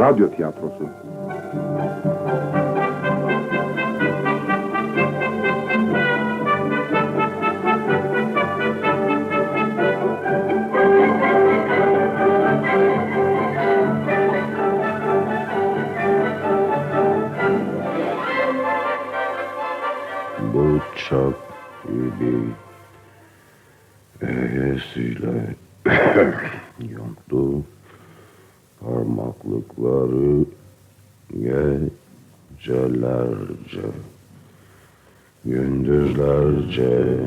radyo tiyatrosu. Gündüzlerce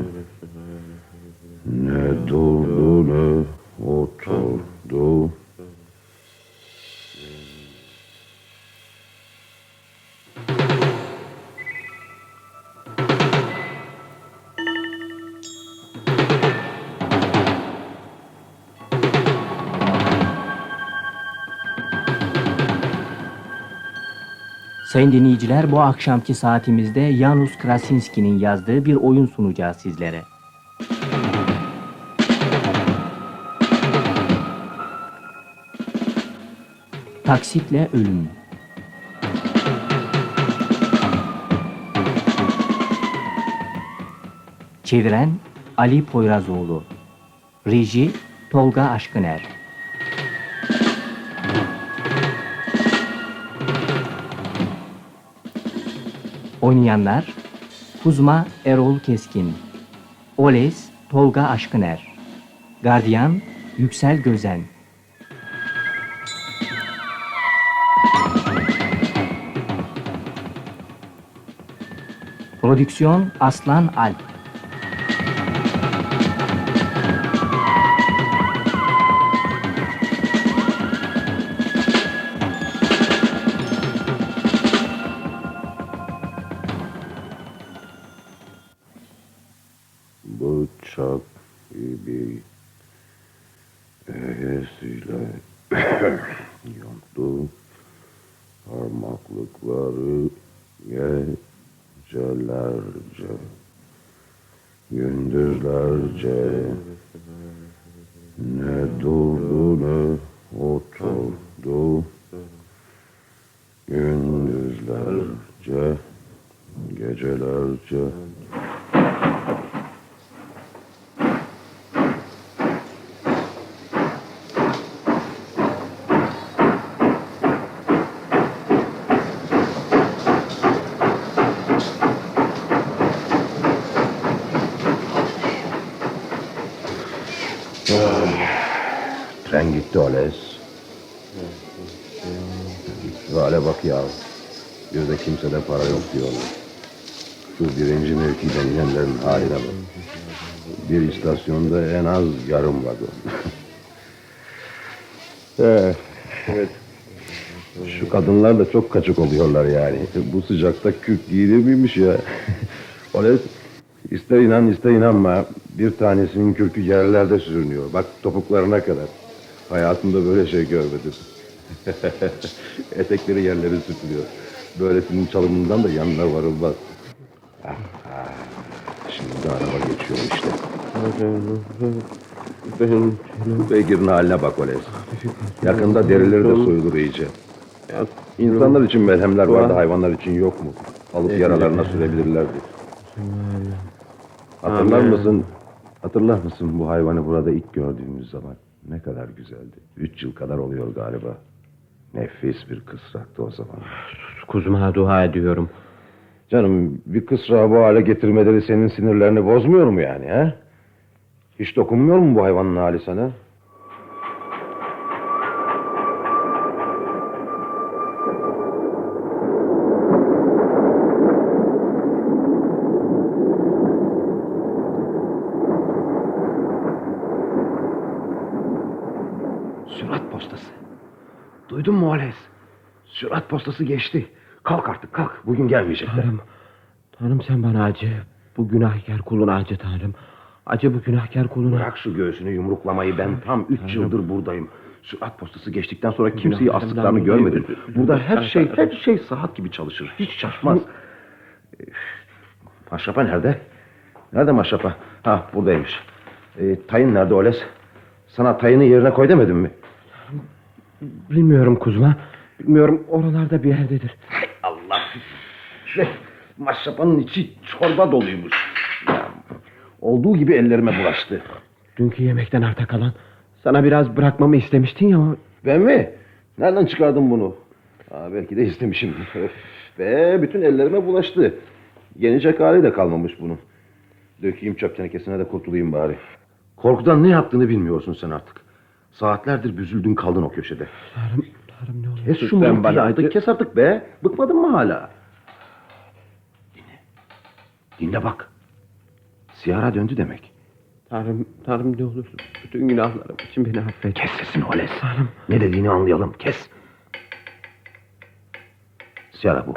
Sayın dinleyiciler bu akşamki saatimizde Janusz Krasinski'nin yazdığı bir oyun sunacağız sizlere. Taksitle Ölüm. Çeviren Ali Poyrazoğlu. Reji Tolga Aşkıner Oynayanlar Kuzma Erol Keskin Oles Tolga Aşkıner Gardiyan Yüksel Gözen. Prodüksiyon Aslan Alp Bir istasyonda en az yarım vagon. Eh, evet. Şu kadınlar da çok kaçık oluyorlar yani. Bu sıcakta kürk giyilir miymiş ya? Oles ister inan ister inanma. Bir tanesinin kürkü yerlerde sürünüyor. Bak topuklarına kadar. Hayatımda böyle şey görmedim. Etekleri yerlere sürtülüyor. Böylesinin çalımından da yanına varılmaz. Ah, ah. Şimdi de araba geçiyor işte. Şu beygirin haline bak Oles. Yakında derileri de soyulur iyice. İnsanlar için merhemler vardı, hayvanlar için yok mu? Alıp yaralarına sürebilirlerdi. Hatırlar mısın? Hatırlar mısın bu hayvanı burada ilk gördüğümüz zaman? Ne kadar güzeldi. Üç yıl kadar oluyor galiba. Nefis bir kısraktı o zaman. Kuzuma dua ediyorum. Canım bir kısrağı bu hale getirmeleri senin sinirlerini bozmuyor mu yani ha? Hiç dokunmuyor mu bu hayvanın hali sana? Sürat postası. Duydun mu Ales? Sürat postası geçti. Kalk artık kalk. Bugün gelmeyecekler. Tanrım, Tanrım sen bana acı. Bu günahkar kuluna acı Tanrım. Acı bu günahkar kuluna. Bırak şu göğsünü yumruklamayı ben tam üç yıldır buradayım. Sürat postası geçtikten sonra kimseyi astıklarını görmedim. Burada her şey her şey saat gibi çalışır. Hiç şaşmaz. Maşrafa nerede? Nerede maşrafa? Ha buradaymış. Ee, tayın nerede Oles? Sana tayını yerine koy demedim mi? Bilmiyorum Kuzma. Bilmiyorum oralarda bir yerdedir. Allah. Şey, maşrapanın içi çorba doluymuş. Olduğu gibi ellerime bulaştı. Dünkü yemekten arta kalan. Sana biraz bırakmamı istemiştin ya. Ben mi? Nereden çıkardın bunu? Aa, belki de istemişim. Öf Ve bütün ellerime bulaştı. Yenecek hali de kalmamış bunun. Dökeyim çöp tenekesine de kurtulayım bari. Korkudan ne yaptığını bilmiyorsun sen artık. Saatlerdir büzüldün kaldın o köşede. Tanrım, tanrım ne olur. Kes şu bana artık kes artık be. Bıkmadın mı hala? Dinle. Dinle bak. Siyara döndü demek. Tanrım, tanrım ne olursun. Bütün günahlarım için beni affet. Kes sesini Oles. Tanrım. Ne dediğini anlayalım. Kes. Siyara bu.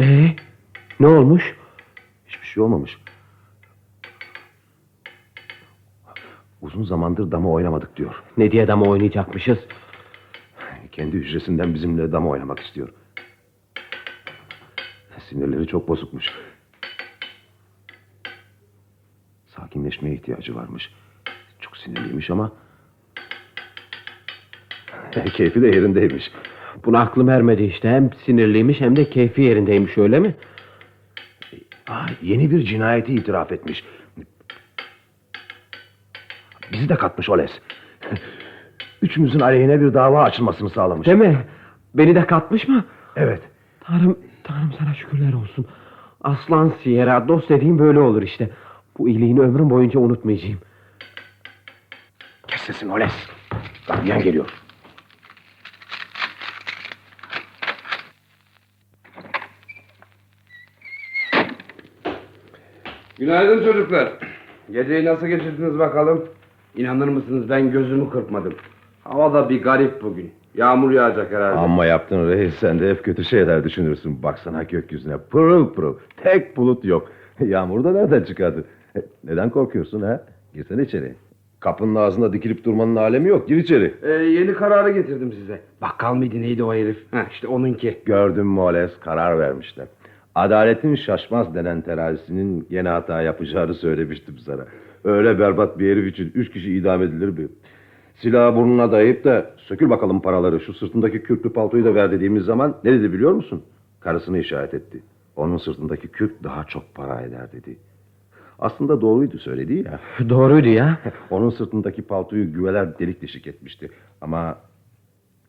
Ee, ne olmuş? Hiçbir şey olmamış. Uzun zamandır dama oynamadık diyor. Ne diye dama oynayacakmışız? Kendi hücresinden bizimle dama oynamak istiyor. Sinirleri çok bozukmuş. Sakinleşmeye ihtiyacı varmış. Çok sinirliymiş ama... Keyfi de yerindeymiş. Buna aklım ermedi işte. Hem sinirliymiş hem de keyfi yerindeymiş öyle mi? Aa, yeni bir cinayeti itiraf etmiş. Bizi de katmış Oles. Üçümüzün aleyhine bir dava açılmasını sağlamış. Değil mi? Beni de katmış mı? Evet. Tanrım, Tanrım sana şükürler olsun. Aslan Sierra, dost dediğim böyle olur işte. Bu iyiliğini ömrüm boyunca unutmayacağım. Kes sesini Oles. Gardiyan geliyor. Günaydın çocuklar. Geceyi nasıl geçirdiniz bakalım? İnanır mısınız ben gözümü kırpmadım. Hava da bir garip bugün. Yağmur yağacak herhalde. Amma yaptın reis sen de hep kötü şeyler düşünürsün. Baksana gökyüzüne pırıl pırıl. Tek bulut yok. Yağmur da nereden çıkardı? E, Neden korkuyorsun ha? Girsene içeri. Kapının ağzında dikilip durmanın alemi yok. Gir içeri. Ee, yeni kararı getirdim size. Bakkal mıydı neydi o herif? Heh, işte onunki. Gördüm Moles karar vermişler. Adaletin şaşmaz denen terazisinin yine hata yapacağını söylemiştim sana. Öyle berbat bir herif için üç kişi idam edilir mi? Silahı burnuna dayayıp da sökül bakalım paraları şu sırtındaki kürklü paltoyu da ver dediğimiz zaman ne dedi biliyor musun? Karısını işaret etti. Onun sırtındaki kürk daha çok para eder dedi. Aslında doğruydu söylediği ya. Doğruydu ya. Onun sırtındaki paltoyu güveler delik deşik etmişti. Ama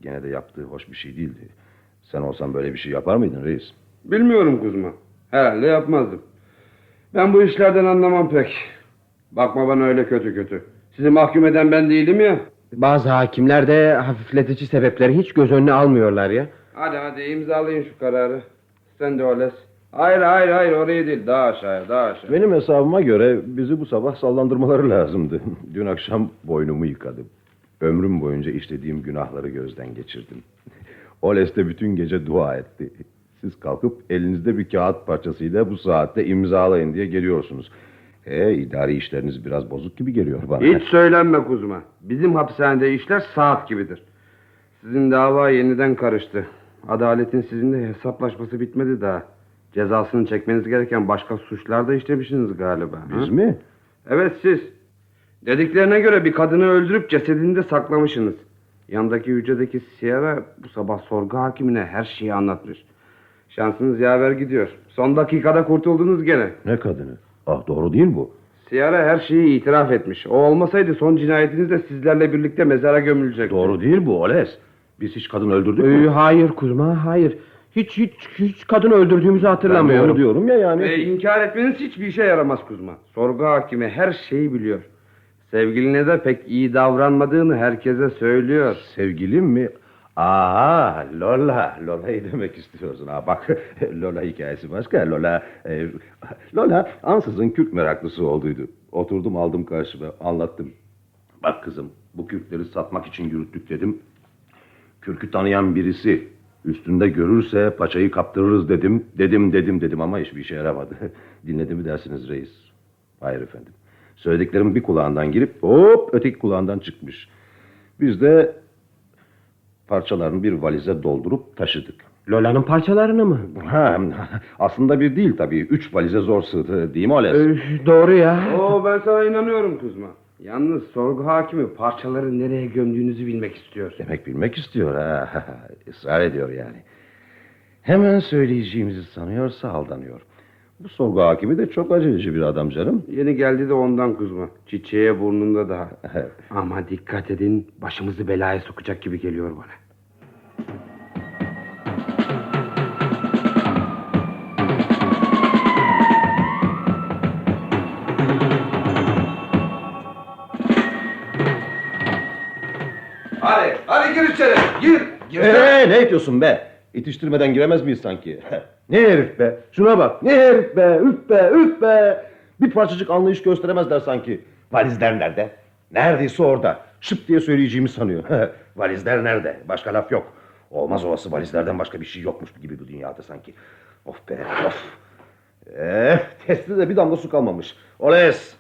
gene de yaptığı hoş bir şey değildi. Sen olsan böyle bir şey yapar mıydın reis? Bilmiyorum Kuzma. Herhalde yapmazdım. Ben bu işlerden anlamam pek. Bakma bana öyle kötü kötü. Sizi mahkum eden ben değilim ya. Bazı hakimler de hafifletici sebepleri hiç göz önüne almıyorlar ya. Hadi hadi imzalayın şu kararı. Sen de Oles. Hayır hayır hayır oraya değil daha aşağıya daha aşağı. Benim hesabıma göre bizi bu sabah sallandırmaları lazımdı. Dün akşam boynumu yıkadım. Ömrüm boyunca işlediğim günahları gözden geçirdim. Oles de bütün gece dua etti. Siz kalkıp elinizde bir kağıt parçasıyla bu saatte imzalayın diye geliyorsunuz. E, idari işleriniz biraz bozuk gibi geliyor bana. Hiç söylenme Kuzma. Bizim hapishanede işler saat gibidir. Sizin dava yeniden karıştı. Adaletin sizinle hesaplaşması bitmedi daha. Cezasını çekmeniz gereken başka suçlar da işlemişsiniz galiba. Biz ha? mi? Evet siz. Dediklerine göre bir kadını öldürüp cesedini de saklamışsınız. Yandaki hücredeki Sierra bu sabah sorgu hakimine her şeyi anlatmış. Şansınız yaver gidiyor. Son dakikada kurtuldunuz gene. Ne kadını? Ah doğru değil bu. Sierra her şeyi itiraf etmiş. O olmasaydı son cinayetiniz de sizlerle birlikte mezara gömülecekti. Doğru değil bu Oles. Biz hiç kadın öldürdük Ee, mü? hayır Kuzma, hayır. Hiç hiç hiç kadın öldürdüğümüzü Ben hatırlamıyorum. onu diyorum ya yani. E, inkar etmeniz hiçbir işe yaramaz Kuzma. Sorgu hakimi her şeyi biliyor. Sevgiline de pek iyi davranmadığını herkese söylüyor. Sevgilim mi? Aha Lola. Lola'yı demek istiyorsun. Ha, bak Lola hikayesi başka. Lola e, Lola ansızın kürk meraklısı olduydu. Oturdum aldım karşıma anlattım. Bak kızım bu kürkleri satmak için yürüttük dedim. Kürkü tanıyan birisi üstünde görürse paçayı kaptırırız dedim. Dedim dedim dedim ama hiçbir işe yaramadı. Dinledi mi dersiniz reis? Hayır efendim. Söylediklerim bir kulağından girip hop öteki kulağından çıkmış. Biz de parçalarını bir valize doldurup taşıdık. Lola'nın parçalarını mı? Ha, aslında bir değil tabii. Üç valize zor sığdı değil mi Oles? Ee, doğru ya. Oo ben sana inanıyorum Kuzma. Yalnız sorgu hakimi parçaları nereye gömdüğünüzü bilmek istiyor. Demek bilmek istiyor ha. Israr ediyor yani. Hemen söyleyeceğimizi sanıyorsa aldanıyor. Bu sorgu hakimi de çok aceleci bir adam canım. Yeni geldi de ondan kuzma. Çiçeğe burnunda daha. Ama dikkat edin başımızı belaya sokacak gibi geliyor bana. Ne yapıyorsun be? İtiştirmeden giremez miyiz sanki? ne herif be? Şuna bak. Ne herif be? Üf be, üf be. Bir parçacık anlayış gösteremezler sanki. Valizler nerede? Neredeyse orada. Şıp diye söyleyeceğimi sanıyor. Valizler nerede? Başka laf yok. Olmaz olası valizlerden başka bir şey yokmuş gibi bu dünyada sanki. Of be, of. Eh, testi de bir damla su kalmamış. Oles!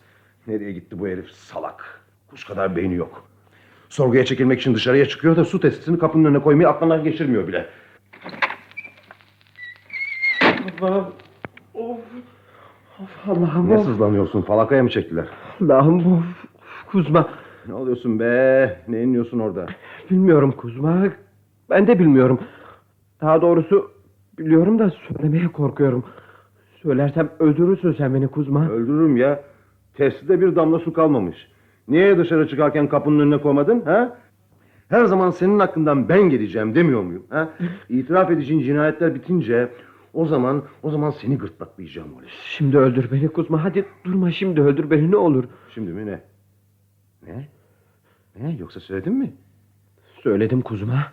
Nereye gitti bu herif? Salak. Kuş kadar beyni yok. Sorguya çekilmek için dışarıya çıkıyor da su testini kapının önüne koymayı aklından geçirmiyor bile. Allah'ım. Of. Of Allah'ım. Ne sızlanıyorsun? Falakaya mı çektiler? Allah'ım of. Kuzma. Ne oluyorsun be? Ne iniyorsun orada? Bilmiyorum Kuzma. Ben de bilmiyorum. Daha doğrusu biliyorum da söylemeye korkuyorum. Söylersem öldürürsün sen beni Kuzma. Öldürürüm ya. Testide bir damla su kalmamış. Niye dışarı çıkarken kapının önüne koymadın? Ha? Her zaman senin hakkından ben geleceğim demiyor muyum? Ha? İtiraf edeceğin cinayetler bitince o zaman o zaman seni gırtlaklayacağım Oles. Şimdi öldür beni Kuzma. Hadi durma şimdi öldür beni ne olur. Şimdi mi ne? Ne? Ne? Yoksa söyledin mi? Söyledim Kuzma.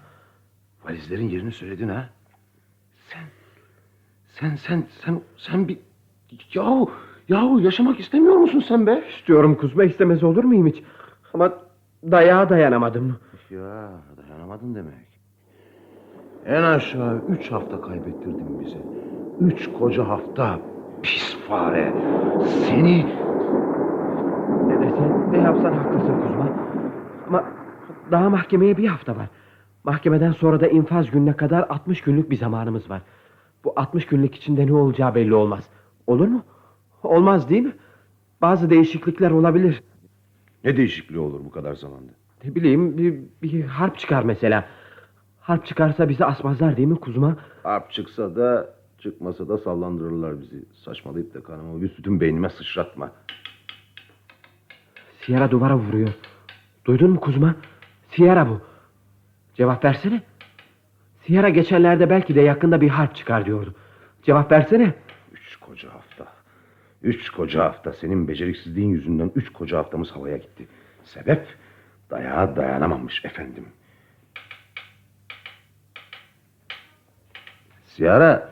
Valizlerin yerini söyledin ha? Sen, sen, sen, sen, sen bir... Yahu, yahu yaşamak istemiyor musun sen be? İstiyorum Kuzma istemez olur muyum hiç? Ama dayağa dayanamadım. Ya dayanamadın demek. En aşağı üç hafta kaybettirdin bize. Üç koca hafta. Pis fare. Seni... Ne desen ne yapsan haklısın Kuzma. Ama daha mahkemeye bir hafta var. Mahkemeden sonra da infaz gününe kadar 60 günlük bir zamanımız var. Bu 60 günlük içinde ne olacağı belli olmaz. Olur mu? Olmaz değil mi? Bazı değişiklikler olabilir. Ne değişikliği olur bu kadar zamanda? Ne bileyim bir, bir harp çıkar mesela. Harp çıkarsa bizi asmazlar değil mi Kuzma? Harp çıksa da çıkmasa da sallandırırlar bizi. Saçmalayıp da kanımı bütün beynime sıçratma. Sierra duvara vuruyor. Duydun mu Kuzma? Sierra bu. Cevap versene. Sierra geçenlerde belki de yakında bir harp çıkar diyordu. Cevap versene. Üç koca hafta. Üç koca hafta senin beceriksizliğin yüzünden üç koca haftamız havaya gitti. Sebep dayağa dayanamamış efendim. Siyara...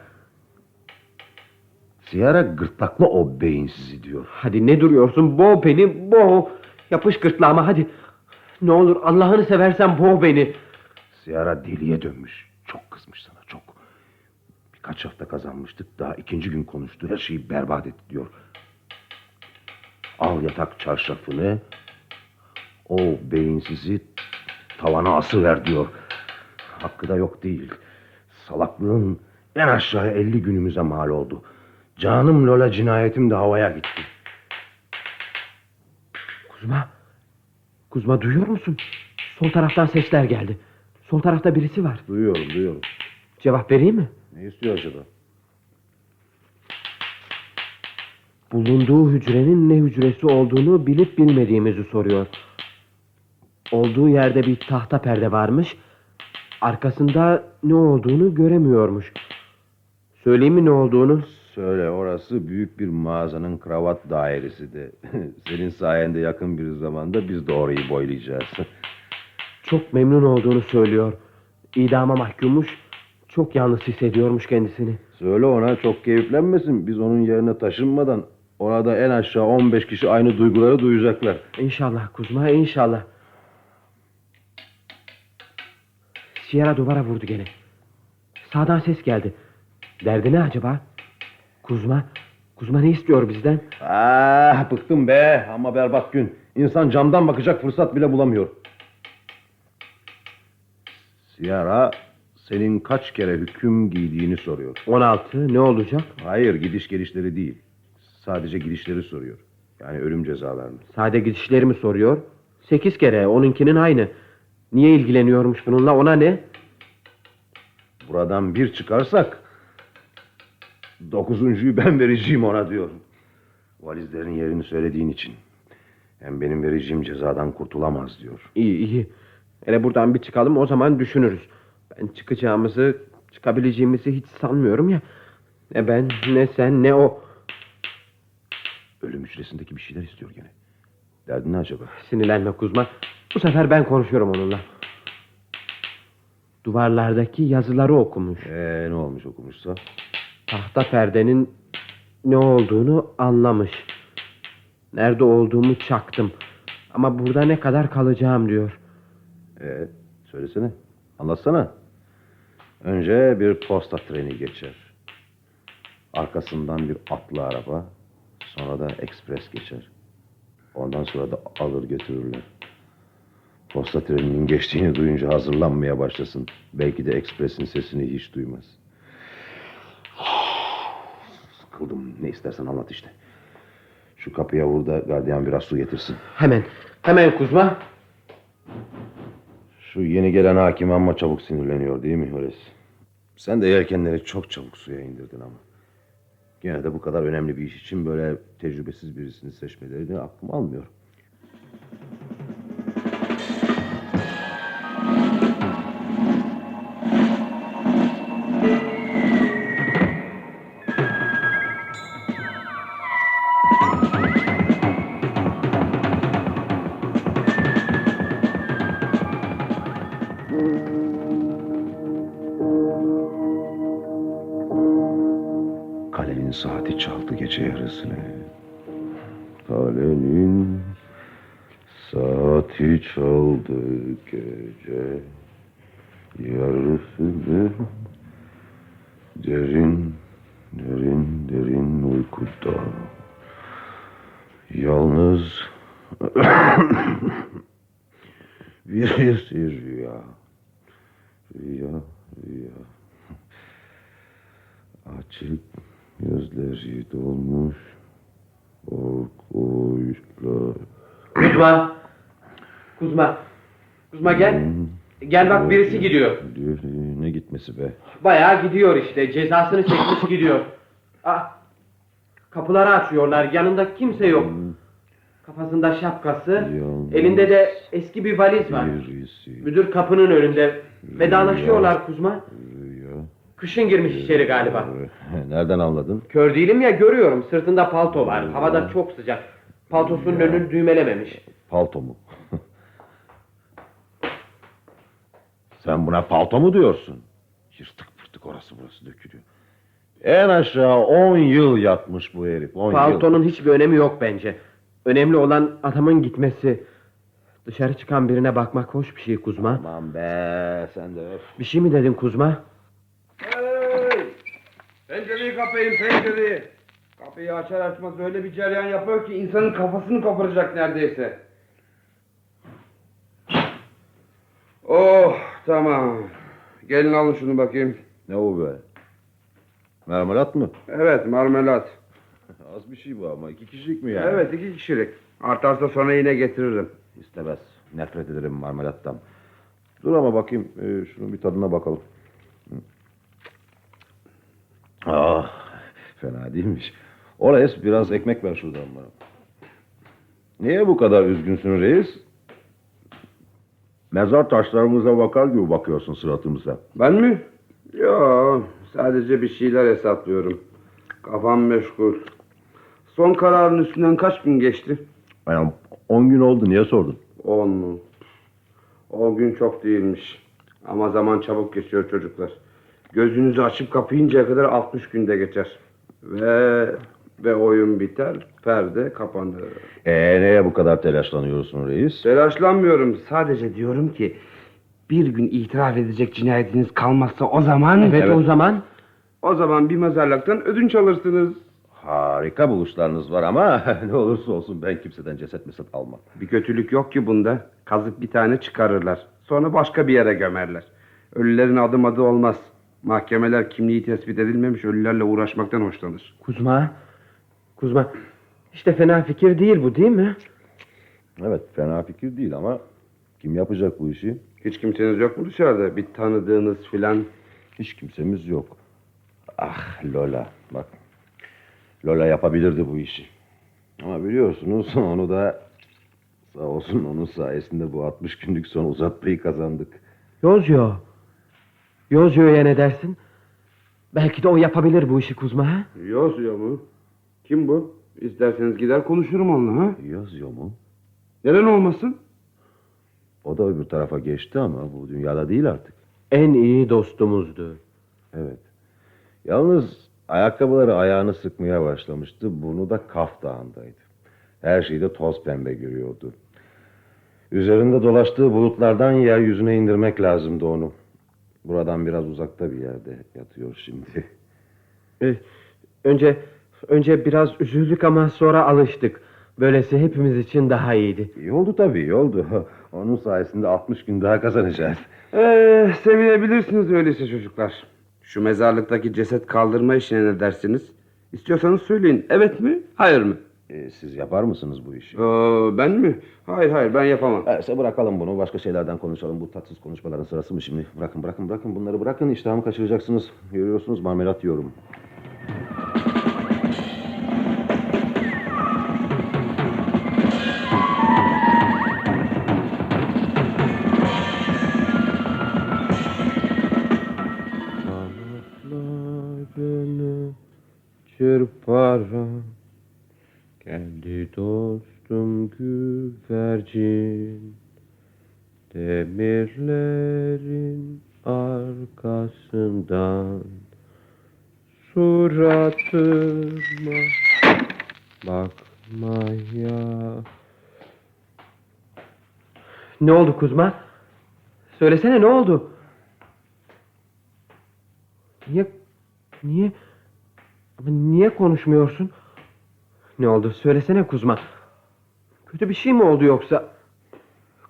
Siyara gırtlakla o beyinsizi diyor. Hadi ne duruyorsun? Boğ beni, boğ. Yapış gırtlağıma hadi. Ne olur Allah'ını seversen boğ beni. Siyara deliye dönmüş. Çok kızmış sana çok. Birkaç hafta kazanmıştık. Daha ikinci gün konuştu. Her şeyi berbat etti diyor. Al yatak çarşafını. O beyinsizi tavana asıver diyor. Hakkı da yok değil. Salaklığın en aşağı 50 günümüze mal oldu. Canım Lola cinayetim de havaya gitti. Kuzma. Kuzma duyuyor musun? Sol taraftan sesler geldi. Sol tarafta birisi var. Duyuyorum duyuyorum. Cevap vereyim mi? Ne istiyor acaba? Bulunduğu hücrenin ne hücresi olduğunu bilip bilmediğimizi soruyor. Olduğu yerde bir tahta perde varmış. Arkasında ne olduğunu göremiyormuş. Söyleyeyim mi ne olduğunu? Söyle orası büyük bir mağazanın kravat dairesi de. Senin sayende yakın bir zamanda biz de orayı boylayacağız. Çok memnun olduğunu söylüyor. İdama mahkummuş. Çok yalnız hissediyormuş kendisini. Söyle ona çok keyiflenmesin. Biz onun yerine taşınmadan orada en aşağı 15 kişi aynı duyguları duyacaklar. İnşallah Kuzma inşallah. Sierra duvara vurdu gene. Sağdan ses geldi. Derdi ne acaba? Kuzma, Kuzma ne istiyor bizden? Ah bıktım be ama berbat gün. İnsan camdan bakacak fırsat bile bulamıyor. Siyara senin kaç kere hüküm giydiğini soruyor. 16 ne olacak? Hayır gidiş gelişleri değil. Sadece gidişleri soruyor. Yani ölüm cezalarını. Sade gidişlerimi soruyor. Sekiz kere onunkinin aynı. Niye ilgileniyormuş bununla ona ne? Buradan bir çıkarsak dokuzuncuyu ben vereceğim ona diyorum. Valizlerin yerini söylediğin için. Hem benim vereceğim cezadan kurtulamaz diyor. İyi iyi. Hele buradan bir çıkalım o zaman düşünürüz. Ben çıkacağımızı, çıkabileceğimizi hiç sanmıyorum ya. Ne ben, ne sen, ne o. Ölüm hücresindeki bir şeyler istiyor gene. Derdin ne acaba? Sinirlenme Kuzma. Bu sefer ben konuşuyorum onunla. Duvarlardaki yazıları okumuş. Ee, ne olmuş okumuşsa? Tahta perdenin ne olduğunu anlamış. Nerede olduğumu çaktım. Ama burada ne kadar kalacağım diyor. Ee, söylesene. Anlatsana. Önce bir posta treni geçer. Arkasından bir atlı araba. Sonra da ekspres geçer. Ondan sonra da alır götürürler. Posta treninin geçtiğini duyunca hazırlanmaya başlasın. Belki de ekspresin sesini hiç duymaz. Sıkıldım. Ne istersen anlat işte. Şu kapıya vur da gardiyan biraz su getirsin. Hemen, hemen Kuzma. Şu yeni gelen hakim amma çabuk sinirleniyor değil mi Horace? Sen de yelkenleri çok çabuk suya indirdin ama. Gene de bu kadar önemli bir iş için böyle tecrübesiz birisini seçmelerini aklım almıyor. Gel bak birisi gidiyor. Diyor, ne gitmesi be? Bayağı gidiyor işte. Cezasını çekmiş gidiyor. Ah. Kapıları açıyorlar. Yanında kimse yok. Kafasında şapkası. Yalnız Elinde de eski bir valiz var. Birisi Müdür kapının önünde. Vedalaşıyorlar Kuzma. Kışın girmiş içeri galiba. Nereden anladın? Kör değilim ya görüyorum. Sırtında palto var. Havada çok sıcak. Paltosunun önünü düğmelememiş. Palto mu? Sen buna palto mu diyorsun? Yırtık pırtık orası burası dökülüyor. En aşağı 10 yıl yatmış bu herif. 10 yıl. Paltonun hiçbir önemi yok bence. Önemli olan adamın gitmesi. Dışarı çıkan birine bakmak hoş bir şey Kuzma. Aman be sen de öf. Bir şey mi dedin Kuzma? Hey! Pencereyi kapayın pencereyi. Kapıyı açar açmaz öyle bir cereyan yapıyor ki insanın kafasını koparacak neredeyse. Oh tamam. Gelin alın şunu bakayım. Ne o be? Marmelat mı? Evet marmelat. Az bir şey bu ama iki kişilik mi yani? Evet iki kişilik. Artarsa sonra yine getiririm. İstemez. Nefret ederim marmelattan. Dur ama bakayım e, şunun bir tadına bakalım. Ah, fena değilmiş. Oraya biraz ekmek ver şuradan bana. Niye bu kadar üzgünsün reis? Mezar taşlarımıza bakar gibi bakıyorsun suratımıza. Ben mi? Yo sadece bir şeyler hesaplıyorum. Kafam meşgul. Son kararın üstünden kaç gün geçti? Yani 10 gün oldu niye sordun? On mu? O gün çok değilmiş. Ama zaman çabuk geçiyor çocuklar. Gözünüzü açıp kapayıncaya kadar 60 günde geçer. Ve ve oyun biter, perde kapanır. Ee, neye bu kadar telaşlanıyorsun reis? Telaşlanmıyorum. Sadece diyorum ki bir gün itiraf edecek cinayetiniz kalmazsa o zaman... Evet, o zaman O zaman bir mezarlıktan ödünç alırsınız. Harika buluşlarınız var ama ne olursa olsun ben kimseden ceset meset almam. Bir kötülük yok ki bunda. Kazıp bir tane çıkarırlar. Sonra başka bir yere gömerler. Ölülerin adım adı olmaz. Mahkemeler kimliği tespit edilmemiş ölülerle uğraşmaktan hoşlanır. Kuzma. Kuzma. İşte fena fikir değil bu değil mi? Evet fena fikir değil ama kim yapacak bu işi? Hiç kimseniz yok mu dışarıda? Bir tanıdığınız filan. Hiç kimsemiz yok. Ah Lola bak. Lola yapabilirdi bu işi. Ama biliyorsunuz onu da sağ olsun onun sayesinde bu 60 günlük son uzatmayı kazandık. Yozyo. Yozyo'ya ne dersin? Belki de o yapabilir bu işi Kuzma ha? Yozyo mu? Kim bu? İsterseniz gider konuşurum onunla ha? Yazıyor mu? Neden olmasın? O da öbür tarafa geçti ama bu dünyada değil artık. En iyi dostumuzdu. Evet. Yalnız ayakkabıları ayağını sıkmaya başlamıştı. Burnu da Kaf Dağı'ndaydı. Her şeyi de toz pembe görüyordu. Üzerinde dolaştığı bulutlardan yeryüzüne indirmek lazımdı onu. Buradan biraz uzakta bir yerde yatıyor şimdi. Ee, önce önce biraz üzüldük ama sonra alıştık. Böylesi hepimiz için daha iyiydi. İyi oldu tabii iyi oldu. Onun sayesinde 60 gün daha kazanacağız. Ee, sevinebilirsiniz öyleyse çocuklar. Şu mezarlıktaki ceset kaldırma işine ne dersiniz? İstiyorsanız söyleyin. Evet mi? Hayır mı? Ee, siz yapar mısınız bu işi? Ee, ben mi? Hayır hayır ben yapamam. Neyse bırakalım bunu. Başka şeylerden konuşalım. Bu tatsız konuşmaların sırası mı şimdi? Bırakın bırakın bırakın bunları bırakın. İştahımı kaçıracaksınız. Görüyorsunuz marmelat yiyorum. Çırparım Kendi dostum güvercin Demirlerin arkasından Suratıma bakmaya Ne oldu Kuzma? Söylesene ne oldu? Niye niye niye konuşmuyorsun? Ne oldu? Söylesene Kuzma. Kötü bir şey mi oldu yoksa?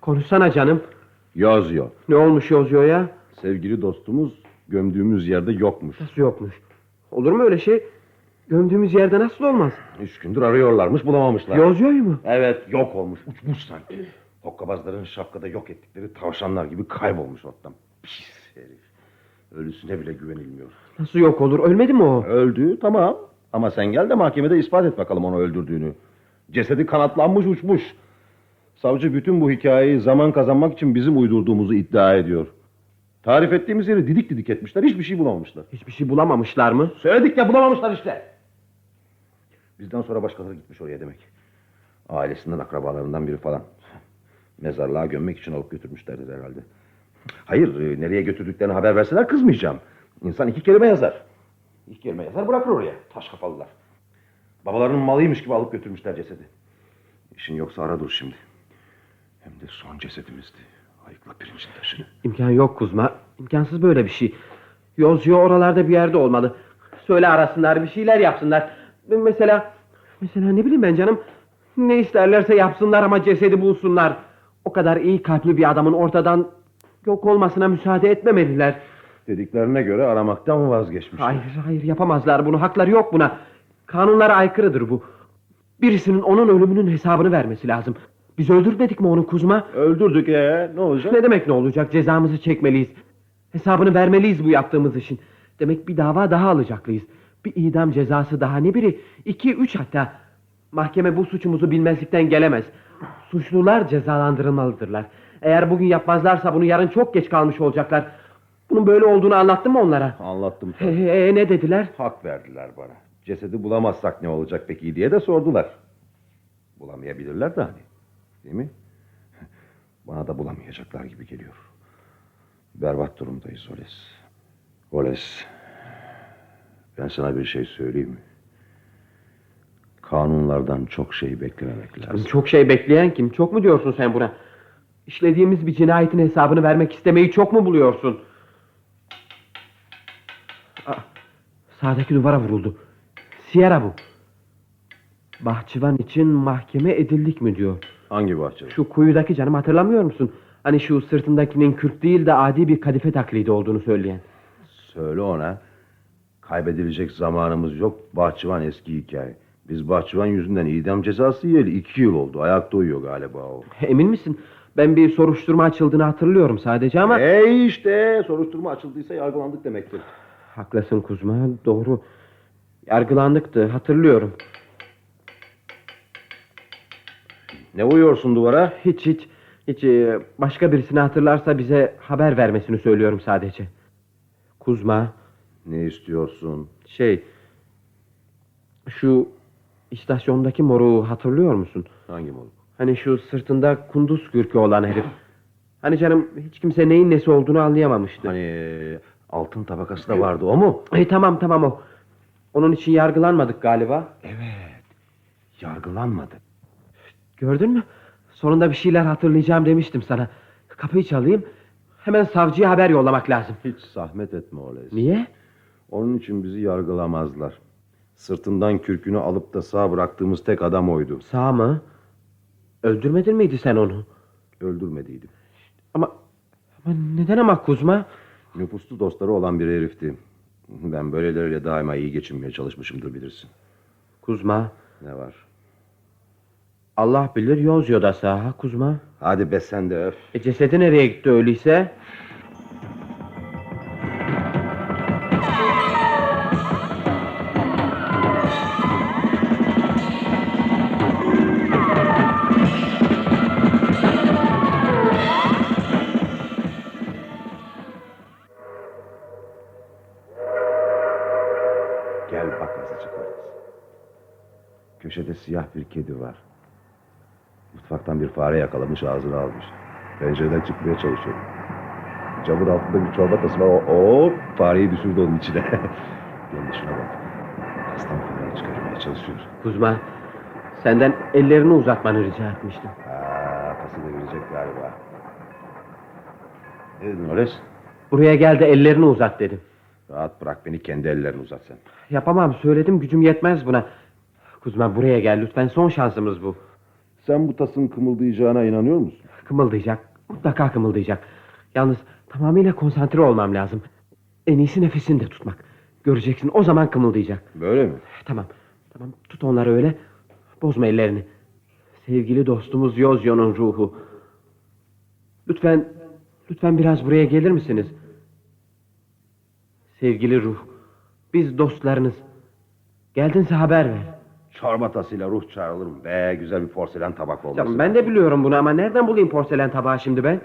Konuşsana canım. Yazıyor. Ne olmuş Yozyo'ya? Sevgili dostumuz gömdüğümüz yerde yokmuş. Nasıl yokmuş? Olur mu öyle şey? Gömdüğümüz yerde nasıl olmaz? Üç gündür arıyorlarmış bulamamışlar. Yozyo'yu mu? Evet yok olmuş uçmuş sanki. Hokkabazların şapkada yok ettikleri tavşanlar gibi kaybolmuş ortadan. Pis herif. Ölüsüne bile güvenilmiyor. Nasıl yok olur? Ölmedi mi o? Öldü tamam. Ama sen gel de mahkemede ispat et bakalım onu öldürdüğünü. Cesedi kanatlanmış uçmuş. Savcı bütün bu hikayeyi zaman kazanmak için bizim uydurduğumuzu iddia ediyor. Tarif ettiğimiz yeri didik didik etmişler. Hiçbir şey bulamamışlar. Hiçbir şey bulamamışlar mı? Söyledik ya bulamamışlar işte. Bizden sonra başkaları gitmiş oraya demek. Ailesinden akrabalarından biri falan. Mezarlığa gömmek için alıp götürmüşlerdir herhalde. Hayır e, nereye götürdüklerini haber verseler kızmayacağım. İnsan iki kelime yazar. İki kelime yazar bırakır oraya. Taş kafalılar. Babalarının malıymış gibi alıp götürmüşler cesedi. İşin yoksa ara dur şimdi. Hem de son cesedimizdi. Ayıkla pirincin taşını. İmkan yok Kuzma. İmkansız böyle bir şey. Yozyo oralarda bir yerde olmalı. Söyle arasınlar bir şeyler yapsınlar. Mesela mesela ne bileyim ben canım. Ne isterlerse yapsınlar ama cesedi bulsunlar. O kadar iyi kalpli bir adamın ortadan yok olmasına müsaade etmemeliler. Dediklerine göre aramaktan vazgeçmişler. Hayır hayır yapamazlar bunu. Hakları yok buna. Kanunlara aykırıdır bu. Birisinin onun ölümünün hesabını vermesi lazım. Biz öldürmedik mi onu Kuzma? Öldürdük ee ne olacak? Ne demek ne olacak? Cezamızı çekmeliyiz. Hesabını vermeliyiz bu yaptığımız işin. Demek bir dava daha alacaklıyız. Bir idam cezası daha ne biri? iki, üç hatta. Mahkeme bu suçumuzu bilmezlikten gelemez. Suçlular cezalandırılmalıdırlar. Eğer bugün yapmazlarsa bunu yarın çok geç kalmış olacaklar. Bunun böyle olduğunu anlattın mı onlara? Anlattım tabii. he, ne dediler? Hak verdiler bana. Cesedi bulamazsak ne olacak peki diye de sordular. Bulamayabilirler de hani. Değil mi? Bana da bulamayacaklar gibi geliyor. Berbat durumdayız Oles. Oles. Ben sana bir şey söyleyeyim mi? Kanunlardan çok şey beklememek lazım. Çok şey bekleyen kim? Çok mu diyorsun sen buna? İşlediğimiz bir cinayetin hesabını vermek istemeyi çok mu buluyorsun? Sağdaki duvara vuruldu. Sierra bu. Bahçıvan için mahkeme edildik mi diyor. Hangi bahçe? Şu kuyudaki canım hatırlamıyor musun? Hani şu sırtındakinin kürk değil de adi bir kadife taklidi olduğunu söyleyen. Söyle ona. Kaybedilecek zamanımız yok. Bahçıvan eski hikaye. Biz bahçıvan yüzünden idam cezası yiyeli iki yıl oldu. Ayakta uyuyor galiba o. Emin misin? Ben bir soruşturma açıldığını hatırlıyorum sadece ama... E işte soruşturma açıldıysa yargılandık demektir. Haklısın Kuzma, doğru. Yargılandıktı, hatırlıyorum. Ne uyuyorsun duvara? Hiç hiç, hiç e, başka birisini hatırlarsa bize haber vermesini söylüyorum sadece. Kuzma, Ne istiyorsun? şey... Şu istasyondaki moruğu hatırlıyor musun? Hangi moruk? Hani şu sırtında kunduz kürkü olan herif. Hani canım hiç kimse neyin nesi olduğunu anlayamamıştı. Hani altın tabakası da vardı o mu? E, tamam tamam o. Onun için yargılanmadık galiba. Evet. Yargılanmadı. Gördün mü? Sonunda bir şeyler hatırlayacağım demiştim sana. Kapıyı çalayım. Hemen savcıya haber yollamak lazım. Hiç zahmet etme Oles. Niye? Onun için bizi yargılamazlar. Sırtından kürkünü alıp da sağ bıraktığımız tek adam oydu. Sağ mı? Öldürmedin miydi sen onu? Öldürmediydim. Ama, ama neden ama Kuzma? Nüfuslu dostları olan bir herifti. Ben böyleleriyle daima iyi geçinmeye çalışmışımdır bilirsin. Kuzma. Ne var? Allah bilir Yozyo'da sağ ha Kuzma. Hadi be sen de öf. E cesedi nereye gitti öyleyse? Siyah bir kedi var. Mutfaktan bir fare yakalamış ağzını almış. Pencereden çıkmaya çalışıyor. Camın altında bir çorba tası var. O, o fareyi düşürdü onun içine. Gel şuna bak. Aslan fareyi çıkarmaya çalışıyor. Kuzma. Senden ellerini uzatmanı rica etmiştim. Aa, tası devirecek galiba. Ne dedin Oles? Buraya gel de ellerini uzat dedim. Rahat bırak beni kendi ellerini uzat sen. Yapamam söyledim gücüm yetmez buna. Kuzma buraya gel lütfen son şansımız bu. Sen bu tasın kımıldayacağına inanıyor musun? Kımıldayacak. Mutlaka kımıldayacak. Yalnız tamamıyla konsantre olmam lazım. En iyisi nefesini de tutmak. Göreceksin o zaman kımıldayacak. Böyle mi? Tamam. Tamam tut onları öyle. Bozma ellerini. Sevgili dostumuz Yozyo'nun ruhu. Lütfen, lütfen biraz buraya gelir misiniz? Sevgili ruh, biz dostlarınız. Geldinse haber ver. Çorba tasıyla ruh çağrılır mı? Be güzel bir porselen tabak olması. Canım ben de biliyorum bunu ama nereden bulayım porselen tabağı şimdi ben?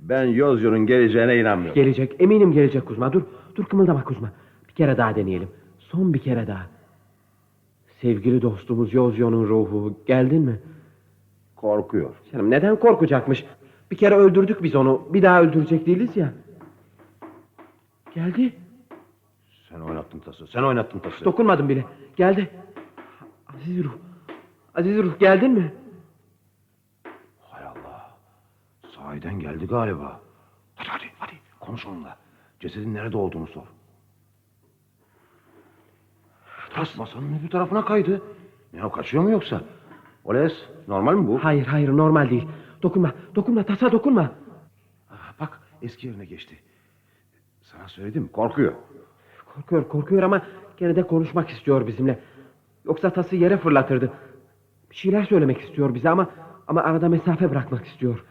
Ben Yozyo'nun geleceğine inanmıyorum. Gelecek, eminim gelecek Kuzma. Dur, dur kımıldama Kuzma. Bir kere daha deneyelim. Son bir kere daha. Sevgili dostumuz Yozyo'nun ruhu, geldin mi? Korkuyor. Canım neden korkacakmış? Bir kere öldürdük biz onu. Bir daha öldürecek değiliz ya. Geldi. Sen oynattın tası. Sen oynattın tası. Dokunmadım bile. Geldi. Aziz ruh. Aziz ruh geldin mi? Hay Allah. Sahiden geldi galiba. Hadi hadi hadi. Konuş onunla. Cesedin nerede olduğunu sor. Tas masanın öbür tarafına kaydı. Ne o kaçıyor mu yoksa? Oles normal mi bu? Hayır hayır normal değil. Dokunma. Dokunma tasa dokunma. Ah, bak eski yerine geçti. Sana söyledim korkuyor. Korkuyor korkuyor ama gene de konuşmak istiyor bizimle. Yoksa tası yere fırlatırdı. Bir şeyler söylemek istiyor bize ama ama arada mesafe bırakmak istiyor.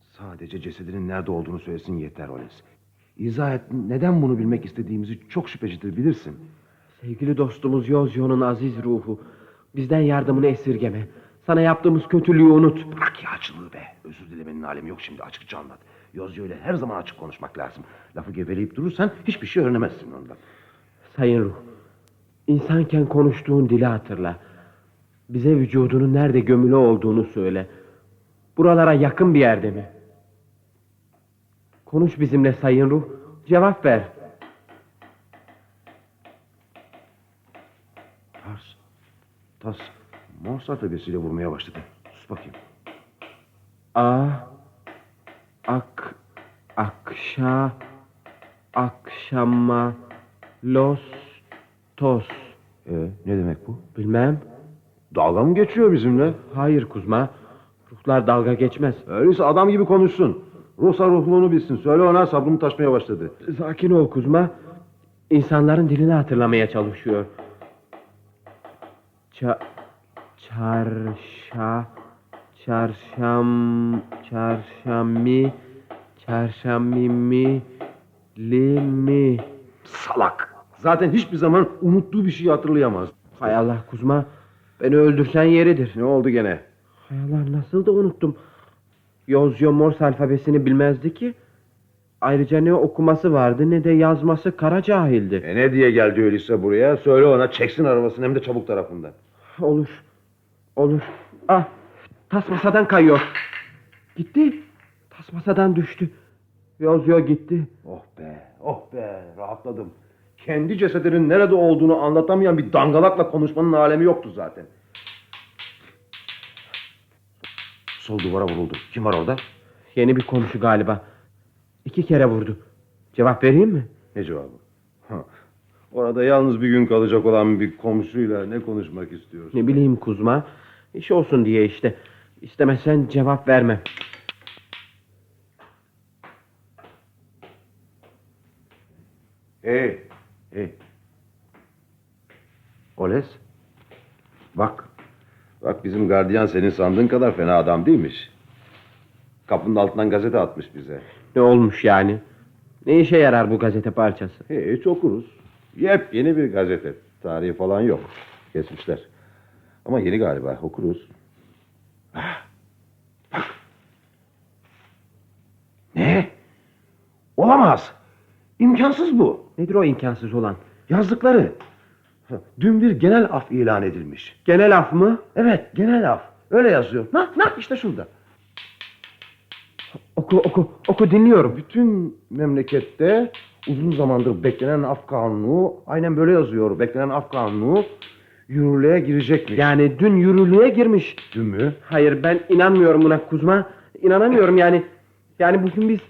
Sadece cesedinin nerede olduğunu söylesin yeter Oles. İzah et neden bunu bilmek istediğimizi çok şüphecidir bilirsin. Sevgili dostumuz Yozyo'nun aziz ruhu. Bizden yardımını esirgeme. Sana yaptığımız kötülüğü unut. Bırak yağcılığı be. Özür dilemenin alemi yok şimdi açıkça anlat. Yozyo ile her zaman açık konuşmak lazım. Lafı geveleyip durursan hiçbir şey öğrenemezsin ondan. Sayın ruh. İnsanken konuştuğun dili hatırla. Bize vücudunun nerede gömülü olduğunu söyle. Buralara yakın bir yerde mi? Konuş bizimle sayın ruh. Cevap ver. Tars. Tas. Mozart ögesiyle vurmaya başladı. Sus bakayım. A ak akşa akşama los tos. Ee, ne demek bu? Bilmem. Dalga mı geçiyor bizimle? Hayır Kuzma. Ruhlar dalga geçmez. Öyleyse adam gibi konuşsun. Ruhsa ruhluğunu bilsin. Söyle ona sabrımı taşmaya başladı. Sakin ol Kuzma. İnsanların dilini hatırlamaya çalışıyor. Ça çarşa çarşam çarşami çarşamimi limi Salak. Zaten hiçbir zaman unuttuğu bir şeyi hatırlayamaz. Hay Allah Kuzma beni öldürsen yeridir. Ne oldu gene? Hay Allah nasıl da unuttum. Yozyo Morse alfabesini bilmezdi ki. Ayrıca ne okuması vardı ne de yazması kara cahildi. E ne diye geldi öyleyse buraya? Söyle ona çeksin arabasını hem de çabuk tarafından. Olur. Olur. Ah tas masadan kayıyor. Gitti. Tas masadan düştü. Yozyo gitti. Oh be, oh be, rahatladım. Kendi cesedinin nerede olduğunu anlatamayan bir dangalakla konuşmanın alemi yoktu zaten. Sol duvara vuruldu. Kim var orada? Yeni bir komşu galiba. İki kere vurdu. Cevap vereyim mi? Ne cevabı? Ha, Orada yalnız bir gün kalacak olan bir komşuyla ne konuşmak istiyorsun? Ne bileyim Kuzma. İş olsun diye işte. İstemezsen cevap vermem. Hey, hey. Oles. Bak. Bak bizim gardiyan senin sandığın kadar fena adam değilmiş. Kapının altından gazete atmış bize. Ne olmuş yani? Ne işe yarar bu gazete parçası? Hiç okuruz. Yepyeni bir gazete. Tarihi falan yok. Kesmişler. Ama yeni galiba okuruz. Ah, bak. Ne? Olamaz. İmkansız bu. Nedir o imkansız olan? Yazdıkları. Dün bir genel af ilan edilmiş. Genel af mı? Evet genel af. Öyle yazıyor. Na, na işte şurada. Oku oku oku dinliyorum. Bütün memlekette uzun zamandır beklenen af kanunu aynen böyle yazıyor. Beklenen af kanunu yürürlüğe girecekmiş. Yani dün yürürlüğe girmiş. Dün mü? Hayır ben inanmıyorum buna Kuzma. İnanamıyorum yani. Yani bugün biz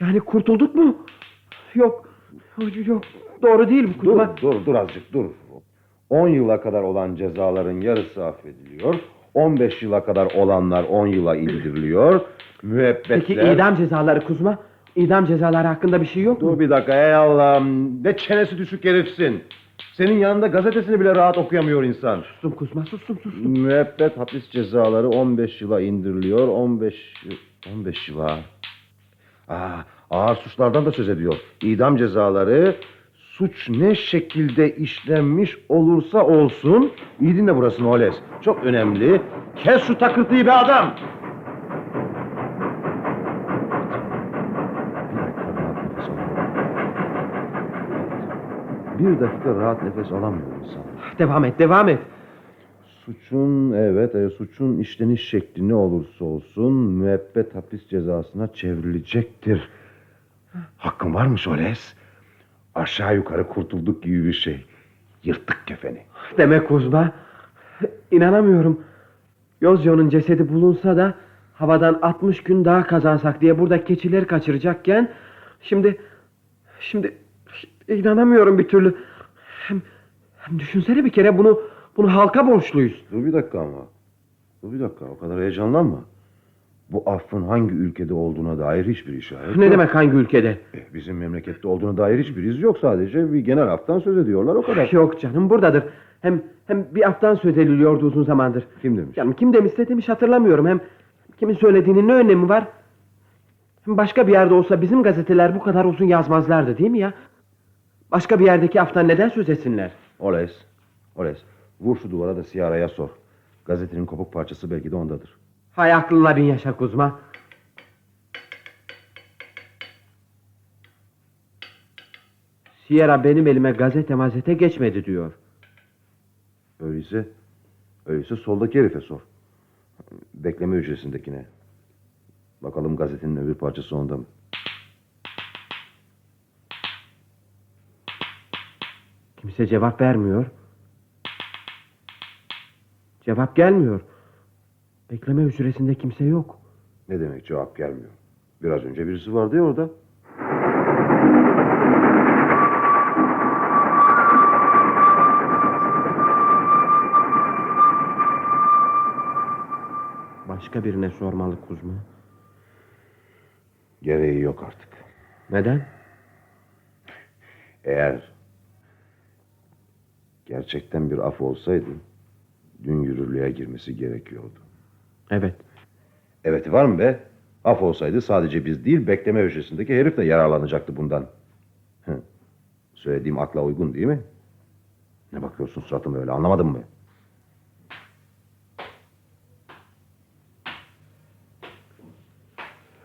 yani kurtulduk mu? Yok. Yok. Doğru değil bu Dur, Kuzma. dur, dur azıcık dur. 10 yıla kadar olan cezaların yarısı affediliyor. 15 yıla kadar olanlar 10 yıla indiriliyor. Müebbetler... Peki idam cezaları Kuzma? İdam cezaları hakkında bir şey yok mu? Dur bir dakika ey Allah'ım. Ne çenesi düşük herifsin. Senin yanında gazetesini bile rahat okuyamıyor insan. Sustum Kuzma sustum sustum. Müebbet hapis cezaları 15 yıla indiriliyor. 15 yıl- 15 yıla. Aa, ağır suçlardan da söz ediyor. İdam cezaları suç ne şekilde işlenmiş olursa olsun. İyi dinle burasını Oles. Çok önemli. Kes şu takırtıyı be adam. Bir dakika rahat nefes alamıyor insan. Devam et devam et. Suçun evet e, suçun işleniş şekli ne olursa olsun müebbet hapis cezasına çevrilecektir. Hakkın var mı Soles? Aşağı yukarı kurtulduk gibi bir şey. Yırttık kefeni. Demek Kuzma. İnanamıyorum. Yozyo'nun cesedi bulunsa da havadan 60 gün daha kazansak diye burada keçileri kaçıracakken şimdi şimdi inanamıyorum bir türlü. Hem, hem düşünsene bir kere bunu bunu halka borçluyuz. Dur bir dakika ama. Dur bir dakika o kadar heyecanlanma. Bu affın hangi ülkede olduğuna dair hiçbir işaret Ne yok. demek hangi ülkede? Eh, Bizim memlekette olduğuna dair hiçbir iz yok sadece. Bir genel aftan söz ediyorlar o kadar. Yok canım buradadır. Hem hem bir aftan söz ediliyordu uzun zamandır. Kim demiş? Canım kim demişse demiş hatırlamıyorum. Hem kimin söylediğinin ne önemi var? Hem başka bir yerde olsa bizim gazeteler bu kadar uzun yazmazlardı değil mi ya? Başka bir yerdeki aftan neden söz etsinler? Oles. Oles. Vur şu duvara da Siyara'ya sor. Gazetenin kopuk parçası belki de ondadır. Hay aklınla bin yaşa Kuzma. Sierra benim elime gazete mazete geçmedi diyor. Öyleyse, öyleyse soldaki herife sor. Bekleme hücresindekine. Bakalım gazetenin öbür parçası onda mı? Kimse cevap vermiyor. Cevap gelmiyor. Bekleme hücresinde kimse yok. Ne demek cevap gelmiyor? Biraz önce birisi vardı ya orada. Başka birine sormalı Kuzma. Gereği yok artık. Neden? Eğer gerçekten bir af olsaydı dün yürürlüğe girmesi gerekiyordu. Evet. Evet var mı be? Af olsaydı sadece biz değil bekleme hücresindeki herif de yararlanacaktı bundan. Hı. Söylediğim akla uygun değil mi? Ne bakıyorsun suratıma öyle anlamadın mı?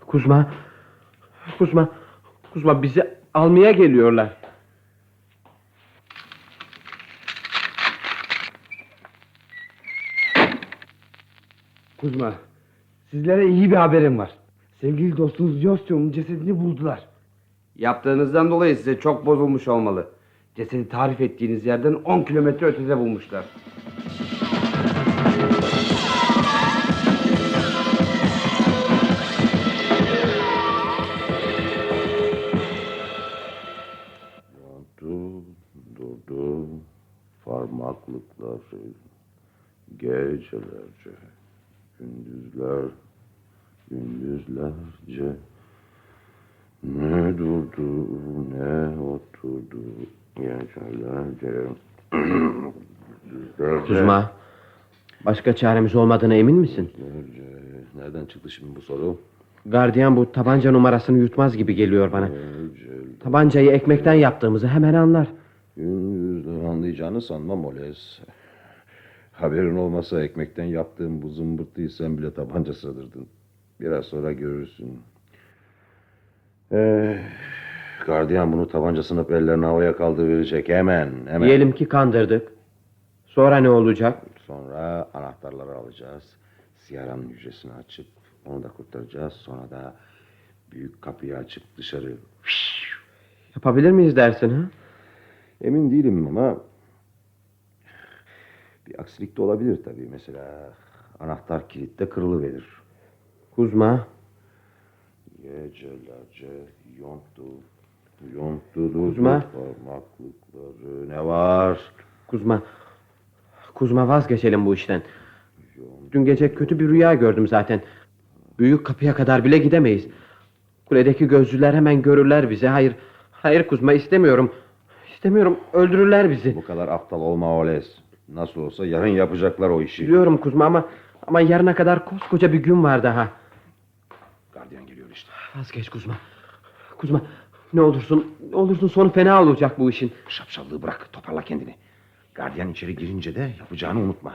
Kuzma. Kuzma. Kuzma bizi almaya geliyorlar. Kuzma, sizlere iyi bir haberim var. Sevgili dostunuz Yostion'un cesedini buldular. Yaptığınızdan dolayı size çok bozulmuş olmalı. Cesedi tarif ettiğiniz yerden 10 kilometre ötede bulmuşlar. Durdu, parmaklıkları, gecelerce, gündüzler, gündüzlerce, ne durdu, ne oturdu, gecelerce, gündüzlerce. Başka çaremiz olmadığına emin misin? gündüzlerce. Nereden çıktı şimdi bu soru? Gardiyan bu tabanca numarasını yutmaz gibi geliyor bana. Tabancayı ekmekten yaptığımızı hemen anlar. Gündüzler anlayacağını sanmam Oles. Haberin olmasa ekmekten yaptığım bu zımbırtıyı sen bile tabanca sığdırdın. Biraz sonra görürsün. Ee, gardiyan bunu tabanca sınıp ellerini havaya kaldıracak hemen. hemen. Diyelim ki kandırdık. Sonra ne olacak? Sonra anahtarları alacağız. Siyaranın hücresini açıp onu da kurtaracağız. Sonra da büyük kapıyı açıp dışarı Yapabilir miyiz dersin ha? Emin değilim ama bir aksilik de olabilir tabii. Mesela anahtar kilitte kırılıverir. Kuzma. Gecelerce yonttu, yonttu Kuzma. parmaklıkları. Ne var? Kuzma. Kuzma vazgeçelim bu işten. Dün gece kötü bir rüya gördüm zaten. Büyük kapıya kadar bile gidemeyiz. Kuledeki gözcüler hemen görürler bizi. Hayır, hayır Kuzma istemiyorum. İstemiyorum, öldürürler bizi. Bu kadar aptal olma Oles. Nasıl olsa yarın yapacaklar o işi. Biliyorum Kuzma ama ama yarına kadar koskoca bir gün var daha. Gardiyan geliyor işte. Vazgeç Kuzma. Kuzma ne olursun, ne olursun sonu fena olacak bu işin. Şapşallığı bırak, toparla kendini. Gardiyan içeri girince de yapacağını unutma.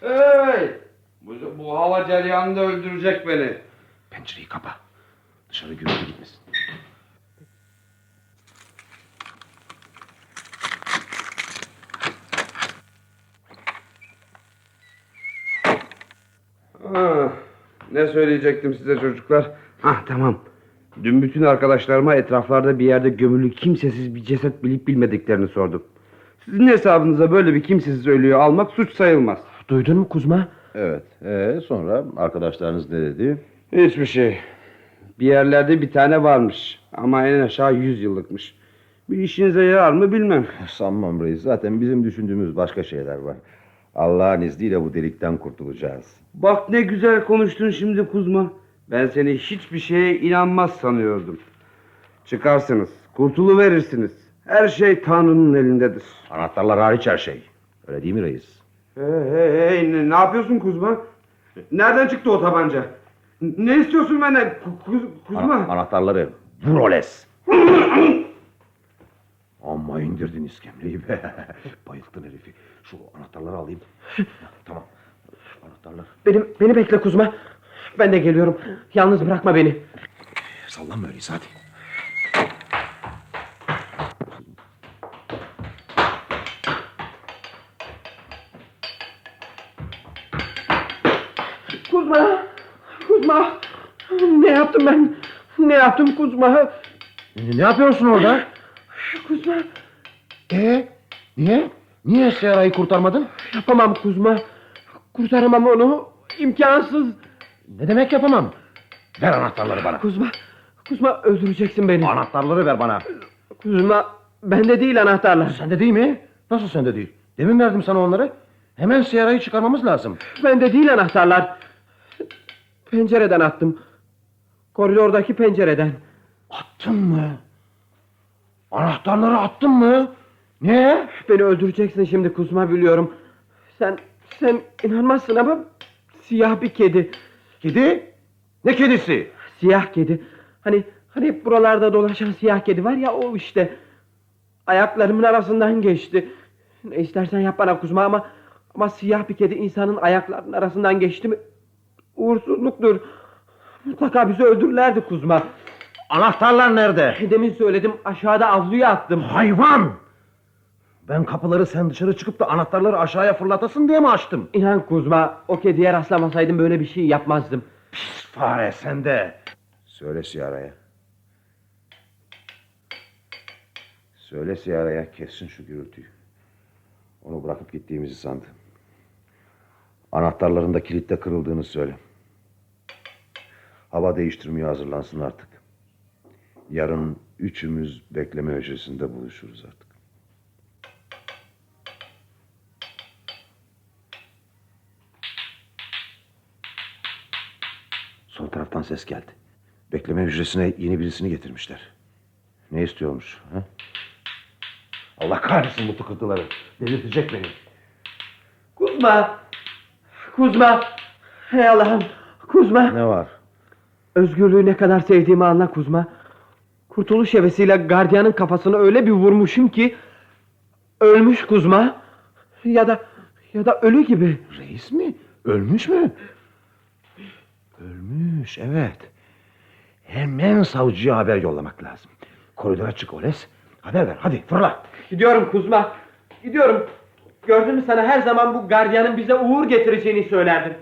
Hey! Bu, bu hava cereyanında öldürecek beni. Pencereyi kapa. Dışarı gürültü gitmesin. Ah, ne söyleyecektim size çocuklar? Ah tamam. Dün bütün arkadaşlarıma etraflarda bir yerde gömülü kimsesiz bir ceset bilip bilmediklerini sordum. Sizin hesabınıza böyle bir kimsesiz ölüyü almak suç sayılmaz. Duydun mu Kuzma? Evet. Ee, sonra arkadaşlarınız ne dedi? Hiçbir şey. Bir yerlerde bir tane varmış. Ama en aşağı yüz yıllıkmış. Bir işinize yarar mı bilmem. Sanmam reis. Zaten bizim düşündüğümüz başka şeyler var. Allah'ın izniyle bu delikten kurtulacağız. Bak ne güzel konuştun şimdi Kuzma. Ben seni hiçbir şeye inanmaz sanıyordum. Çıkarsınız, kurtuluverirsiniz. Her şey Tanrı'nın elindedir. Anahtarlar hariç her şey. Öyle değil mi reis? Hey hey hey ne, ne yapıyorsun Kuzma? Nereden çıktı o tabanca? Ne istiyorsun benden Ku- Kuz- Kuzma? Ana- anahtarları. Vur oles. Amma indirdin iskemleyi be. Bayılttın herifi. Şu anahtarları alayım. tamam. Anahtarlar. Beni, beni bekle Kuzma. Ben de geliyorum. Yalnız bırakma beni. Sallanma öyleyse hadi. Kuzma! Kuzma! Ne yaptım ben? Ne yaptım Kuzma? Ne yapıyorsun orada? Kuzma! Ee, niye? Niye Sera'yı kurtarmadın? Yapamam Kuzma. Kurtaramam onu. İmkansız. Ne demek yapamam? Ver anahtarları bana. Kuzma! Kuzma öldüreceksin beni. Anahtarları ver bana. Kuzma bende değil anahtarlar. Sende değil mi? Nasıl sende değil? Demin verdim sana onları. Hemen Sera'yı çıkarmamız lazım. Bende değil anahtarlar. Pencereden attım. Koridordaki pencereden. Attın mı? Anahtarları attın mı? Niye? Beni öldüreceksin şimdi Kuzma biliyorum. Sen Sen inanmazsın ama siyah bir kedi. Kedi? Ne kedisi? Siyah kedi. Hani hani hep buralarda dolaşan siyah kedi var ya o işte. Ayaklarımın arasından geçti. Ne istersen yap bana Kuzma ama ama siyah bir kedi insanın ayaklarının arasından geçti mi uğursuzluktur. Mutlaka bizi öldürürlerdi Kuzma. Anahtarlar nerede? Demin söyledim aşağıda avluya attım. Hayvan! Ben kapıları sen dışarı çıkıp da anahtarları aşağıya fırlatasın diye mi açtım? İnan Kuzma o kediye rastlamasaydım böyle bir şey yapmazdım. Pis fare sen de. Söyle Siyara'ya. Söyle Siyara'ya kessin şu gürültüyü. Onu bırakıp gittiğimizi sandı. Anahtarların da kilitte kırıldığını söyle. Hava değiştirmeye hazırlansın artık. Yarın üçümüz bekleme hücresinde buluşuruz artık. Sol taraftan ses geldi. Bekleme hücresine yeni birisini getirmişler. Ne istiyormuş? Ha? Allah kahretsin bu tıkırtıları. Delirtecek beni. Kuzma! Kuzma! Hey Allah'ım! Kuzma! Ne var? Özgürlüğü ne kadar sevdiğimi anla Kuzma. Kurtuluş hevesiyle gardiyanın kafasını öyle bir vurmuşum ki... Ölmüş Kuzma. Ya da ya da ölü gibi. Reis mi? Ölmüş mü? Ölmüş evet. Hemen savcıya haber yollamak lazım. Koridora çık Oles. Haber ver hadi fırla. Gidiyorum Kuzma. Gidiyorum. Gördün mü sana her zaman bu gardiyanın bize uğur getireceğini söylerdim.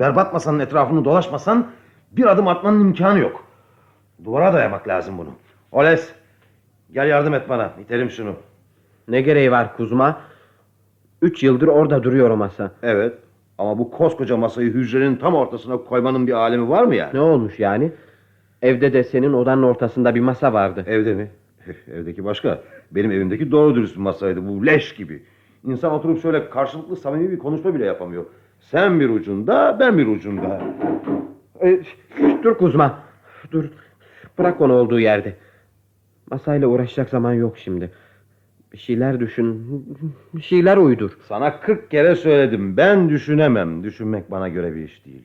Berbat masanın etrafını dolaşmasan bir adım atmanın imkanı yok. Duvara dayamak lazım bunu. Oles gel yardım et bana. İtelim şunu. Ne gereği var Kuzma? Üç yıldır orada duruyor o masa. Evet ama bu koskoca masayı hücrenin tam ortasına koymanın bir alemi var mı yani? Ne olmuş yani? Evde de senin odanın ortasında bir masa vardı. Evde mi? Evdeki başka. Benim evimdeki doğru dürüst bir masaydı. Bu leş gibi. İnsan oturup şöyle karşılıklı samimi bir konuşma bile yapamıyor. Sen bir ucunda, ben bir ucunda. Ee, dur Kuzma. Dur. Bırak onu olduğu yerde. Masayla uğraşacak zaman yok şimdi. Bir şeyler düşün. Bir şeyler uydur. Sana kırk kere söyledim. Ben düşünemem. Düşünmek bana göre bir iş değil.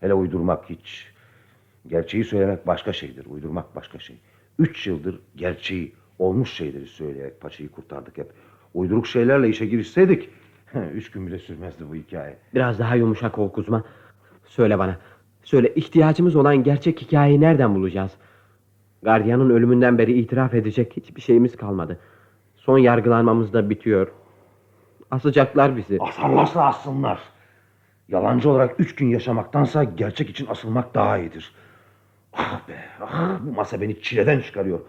Hele uydurmak hiç. Gerçeği söylemek başka şeydir. Uydurmak başka şey. Üç yıldır gerçeği, olmuş şeyleri söyleyerek paçayı kurtardık hep. Uyduruk şeylerle işe girişseydik... Üç gün bile sürmezdi bu hikaye. Biraz daha yumuşak ol Kuzma. Söyle bana. Söyle ihtiyacımız olan gerçek hikayeyi nereden bulacağız? Gardiyanın ölümünden beri itiraf edecek hiçbir şeyimiz kalmadı. Son yargılanmamız da bitiyor. Asacaklar bizi. Asarlarsa assınlar. Yalancı olarak üç gün yaşamaktansa gerçek için asılmak daha iyidir. Ah be, ah, bu masa beni çileden çıkarıyor.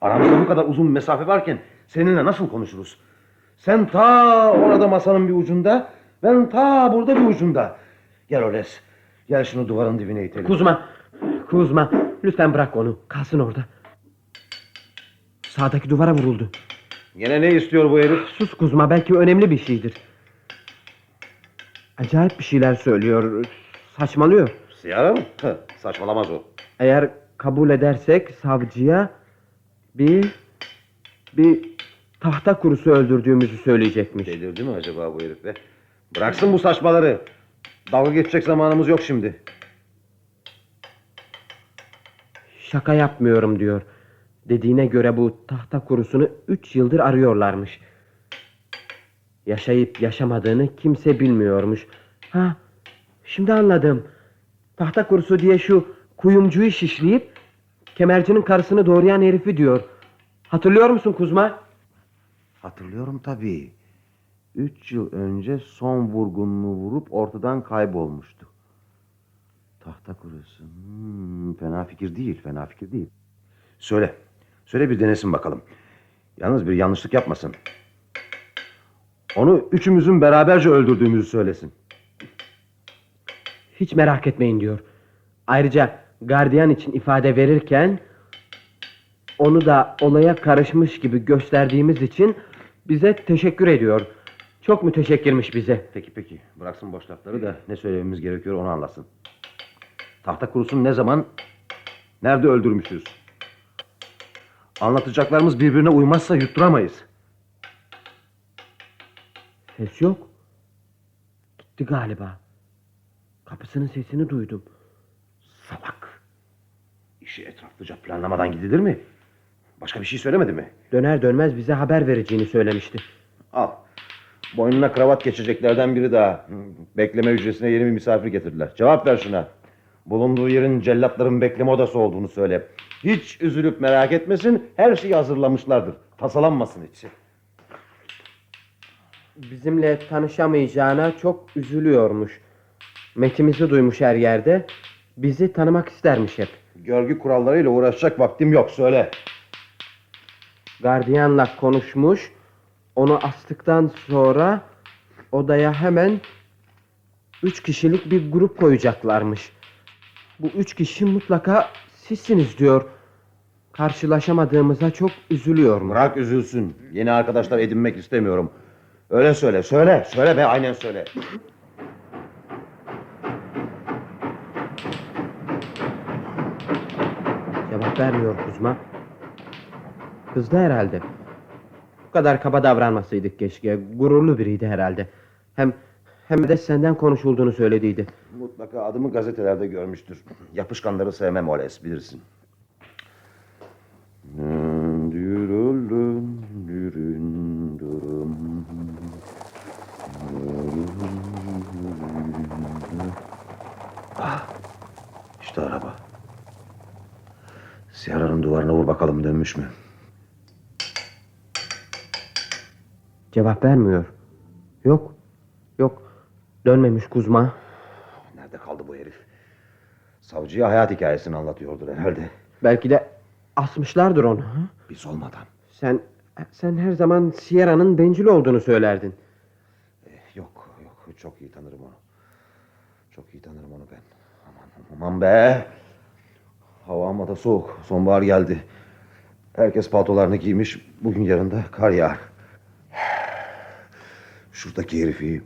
Aramızda bu kadar uzun mesafe varken seninle nasıl konuşuruz? Sen ta orada masanın bir ucunda, ben ta burada bir ucunda. Gel Oles, gel şunu duvarın dibine itelim. Kuzma, Kuzma, lütfen bırak onu. Kalsın orada. Sağdaki duvara vuruldu. Yine ne istiyor bu herif? Sus Kuzma, belki önemli bir şeydir. Acayip bir şeyler söylüyor. Saçmalıyor. Siyara mı? Heh, saçmalamaz o. Eğer kabul edersek savcıya bir bir tahta kurusu öldürdüğümüzü söyleyecekmiş. Delirdi mi acaba bu herif be? Bıraksın bu saçmaları. Dalga geçecek zamanımız yok şimdi. Şaka yapmıyorum diyor. Dediğine göre bu tahta kurusunu üç yıldır arıyorlarmış. Yaşayıp yaşamadığını kimse bilmiyormuş. Ha, şimdi anladım. Tahta kurusu diye şu kuyumcuyu şişleyip kemercinin karısını doğrayan herifi diyor. Hatırlıyor musun Kuzma? Hatırlıyorum tabii. Üç yıl önce son vurgununu vurup ortadan kaybolmuştu. Tahta kurusu. Hmm, fena fikir değil, fena fikir değil. Söyle, söyle bir denesin bakalım. Yalnız bir yanlışlık yapmasın. Onu üçümüzün beraberce öldürdüğümüzü söylesin. Hiç merak etmeyin diyor. Ayrıca gardiyan için ifade verirken onu da olaya karışmış gibi gösterdiğimiz için bize teşekkür ediyor. Çok müteşekkirmiş bize. Peki peki, bıraksın boş lafları da ne söylememiz gerekiyor onu anlasın. Tahta kurusunu ne zaman, nerede öldürmüşüz? Anlatacaklarımız birbirine uymazsa yutturamayız. Ses yok. Gitti galiba. Kapısının sesini duydum. Salak. İşi etraflıca planlamadan gidilir mi? Başka bir şey söylemedi mi? Döner dönmez bize haber vereceğini söylemişti. Al. Boynuna kravat geçeceklerden biri daha. Bekleme hücresine yeni bir misafir getirdiler. Cevap ver şuna. Bulunduğu yerin cellatların bekleme odası olduğunu söyle. Hiç üzülüp merak etmesin. Her şeyi hazırlamışlardır. Tasalanmasın hiç. Bizimle tanışamayacağına çok üzülüyormuş. Metimizi duymuş her yerde. Bizi tanımak istermiş hep. Görgü kurallarıyla uğraşacak vaktim yok. Söyle. Gardiyanla konuşmuş. Onu astıktan sonra odaya hemen üç kişilik bir grup koyacaklarmış. Bu üç kişi mutlaka sizsiniz diyor. Karşılaşamadığımıza çok üzülüyormuş. Bırak üzülsün. Yeni arkadaşlar edinmek istemiyorum. Öyle söyle. Söyle. Söyle be aynen söyle. Cevap vermiyor Kuzma. Kızdı herhalde. Bu kadar kaba davranmasaydık keşke. Gururlu biriydi herhalde. Hem hem de senden konuşulduğunu söylediydi. Mutlaka adımı gazetelerde görmüştür. Yapışkanları sevmem Oles bilirsin. Ah, işte araba. Siyara'nın duvarına vur bakalım dönmüş mü? Cevap vermiyor. Yok. Yok. Dönmemiş Kuzma. Nerede kaldı bu herif? Savcıya hayat hikayesini anlatıyordur herhalde. Belki de asmışlardır onu. ha? Biz olmadan. Sen sen her zaman Sierra'nın bencil olduğunu söylerdin. Yok yok çok iyi tanırım onu. Çok iyi tanırım onu ben. Aman aman be. Hava amma da soğuk. Sonbahar geldi. Herkes paltolarını giymiş. Bugün yarın da kar yağar. Şuradaki herifi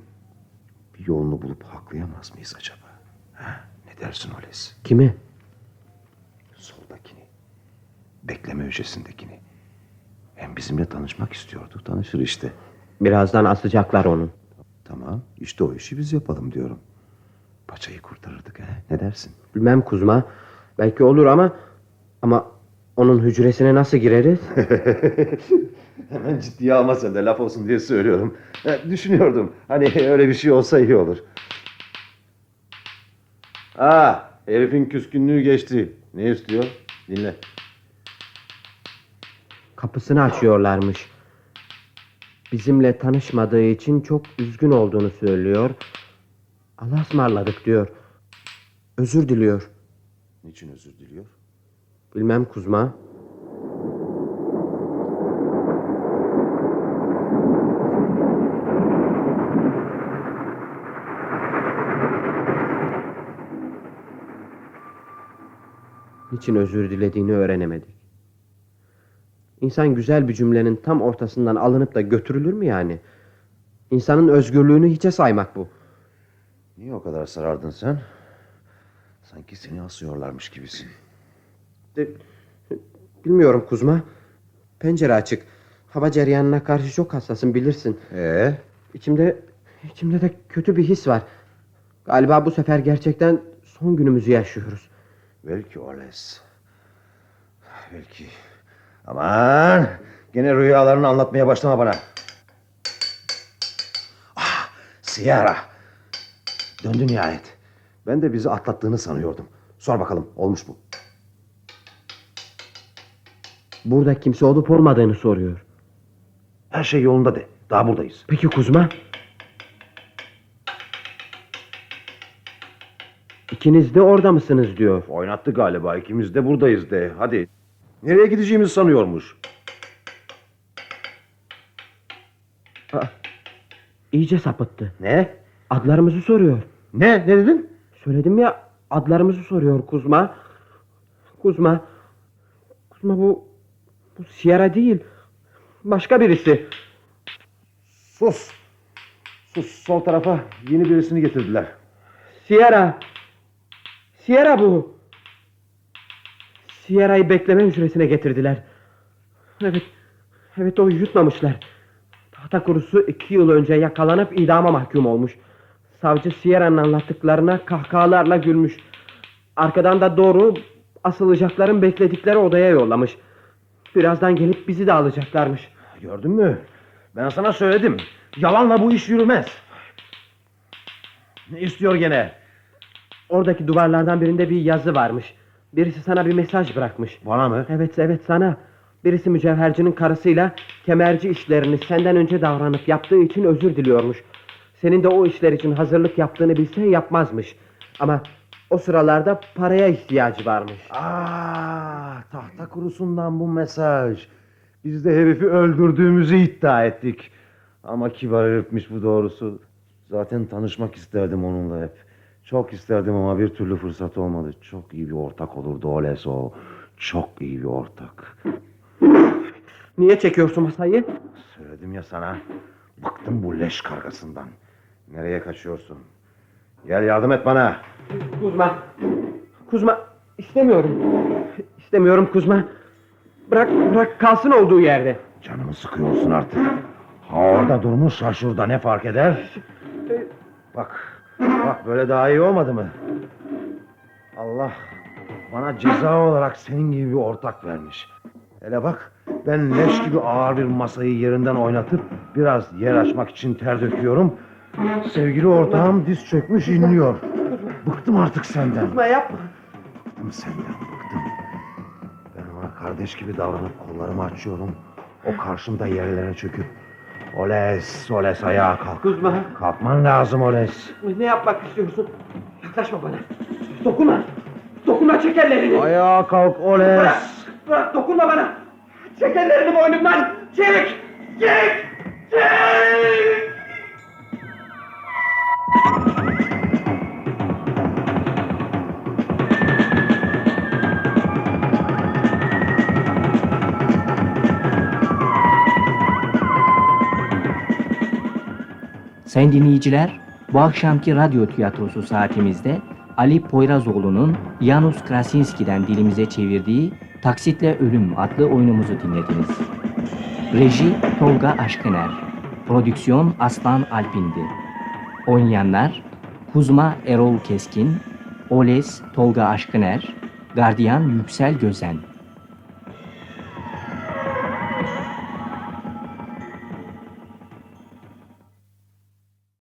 bir yolunu bulup haklayamaz mıyız acaba? Ha? Ne dersin Oles? Kimi? Soldakini. Bekleme hücresindekini. Hem bizimle tanışmak istiyordu. Tanışır işte. Birazdan asacaklar onu. Tamam. işte o işi biz yapalım diyorum. Paçayı kurtarırdık ha. Ne dersin? Bilmem Kuzma. Belki olur ama ama onun hücresine nasıl gireriz? Hemen ciddiye alma sen de laf olsun diye söylüyorum. Ha, düşünüyordum. Hani öyle bir şey olsa iyi olur. Aa, herifin küskünlüğü geçti. Ne istiyor? Dinle. Kapısını açıyorlarmış. Bizimle tanışmadığı için çok üzgün olduğunu söylüyor. Allah'a ısmarladık diyor. Özür diliyor. Niçin özür diliyor? Bilmem Kuzma. Niçin özür dilediğini öğrenemedik. İnsan güzel bir cümlenin tam ortasından alınıp da götürülür mü yani? İnsanın özgürlüğünü hiçe saymak bu. Niye o kadar sarardın sen? Sanki seni asıyorlarmış gibisin. De- Bilmiyorum Kuzma. Pencere açık. Hava cereyanına karşı çok hassasım bilirsin. Ee? İçimde, içimde de kötü bir his var. Galiba bu sefer gerçekten son günümüzü yaşıyoruz. Belki Oles. Belki. Aman. Gene rüyalarını anlatmaya başlama bana. Ah, Sierra. Döndü nihayet. Ben de bizi atlattığını sanıyordum. Sor bakalım olmuş mu? Burada kimse olup olmadığını soruyor. Her şey yolunda de. Daha buradayız. Peki Kuzma? İkiniz de orada mısınız diyor. Oynattı galiba. ikimiz de buradayız de. Hadi. Nereye gideceğimizi sanıyormuş. İyice sapıttı. Ne? Adlarımızı soruyor. Ne? Ne dedin? Söyledim ya adlarımızı soruyor Kuzma. Kuzma. Kuzma bu bu Sierra değil. Başka birisi. Sus. Sus. Sol tarafa yeni birisini getirdiler. Sierra. Sierra bu. Sierra'yı bekleme hücresine getirdiler. Evet, evet o yutmamışlar. Tahta kurusu iki yıl önce yakalanıp idama mahkum olmuş. Savcı Sierra'nın anlattıklarına kahkahalarla gülmüş. Arkadan da doğru asılacakların bekledikleri odaya yollamış. Birazdan gelip bizi de alacaklarmış. Gördün mü? Ben sana söyledim. Yalanla bu iş yürümez. Ne istiyor gene? Oradaki duvarlardan birinde bir yazı varmış. Birisi sana bir mesaj bırakmış. Bana mı? Evet evet sana. Birisi mücevhercinin karısıyla kemerci işlerini senden önce davranıp yaptığı için özür diliyormuş. Senin de o işler için hazırlık yaptığını bilse yapmazmış. Ama o sıralarda paraya ihtiyacı varmış. Aa, tahta kurusundan bu mesaj. Biz de herifi öldürdüğümüzü iddia ettik. Ama kibar herifmiş bu doğrusu. Zaten tanışmak isterdim onunla hep. Çok isterdim ama bir türlü fırsat olmadı. Çok iyi bir ortak olurdu Oles o. Çok iyi bir ortak. Niye çekiyorsun masayı? Söyledim ya sana. Bıktım bu leş kargasından. Nereye kaçıyorsun? Gel yardım et bana. Kuzma. Kuzma istemiyorum. İstemiyorum Kuzma. Bırak bırak kalsın olduğu yerde. Canımı sıkıyorsun artık. Ha orada durmuş ha şurada ne fark eder? Bak, bak böyle daha iyi olmadı mı? Allah bana ceza olarak senin gibi bir ortak vermiş. Hele bak ben leş gibi ağır bir masayı yerinden oynatıp biraz yer açmak için ter döküyorum. Sevgili ortağım diz çökmüş inliyor. Bıktım artık senden. Kuzma yapma. Bıktım senden bıktım. Ben ona kardeş gibi davranıp kollarımı açıyorum. O karşımda yerlere çöküp Oles, Oles ayağa kalk. Kuzma. Kalkman lazım Oles. Ne yapmak istiyorsun? Yaklaşma bana. Dokunma. Dokunma çek ellerini. Ayağa kalk Bırak. Oles. Bırak dokunma bana. Çek ellerini boynumdan. Çek. Çek. Çek. Sayın dinleyiciler, bu akşamki radyo tiyatrosu saatimizde Ali Poyrazoğlu'nun Janus Krasinski'den dilimize çevirdiği Taksitle Ölüm adlı oyunumuzu dinlediniz. Reji Tolga Aşkıner, prodüksiyon Aslan Alpindi. Oynayanlar Kuzma Erol Keskin, Oles Tolga Aşkıner, Gardiyan Yüksel Gözen.